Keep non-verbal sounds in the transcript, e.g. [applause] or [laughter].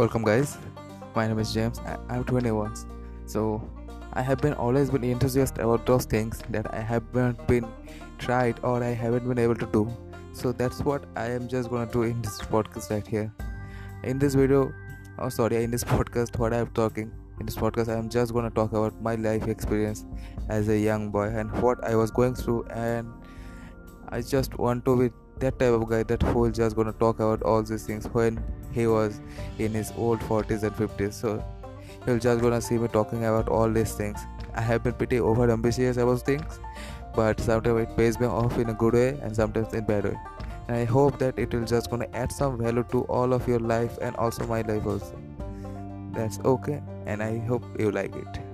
welcome guys. My name is james I- am 21 so i have been always been enthusiastic about those things that i haven't been tried or i haven't been able to do. So that's what i am just gonna do in this podcast right here. In this video oh sorry in this [laughs] podcast what i'm talking in this podcast i am just gonna talk about my life experience as a young boy and what i was going through and i just want to be that type of guy that who just gonna talk about all these things when he was in his old 40s and 50s so you're just gonna see me talking about all these things. I have been pretty over ambitious about things but sometimes it pays me off in a good way and sometimes in bad way. And i hope that it will just gonna add some value to all of your life and also my life also. That's okay and i hope you like it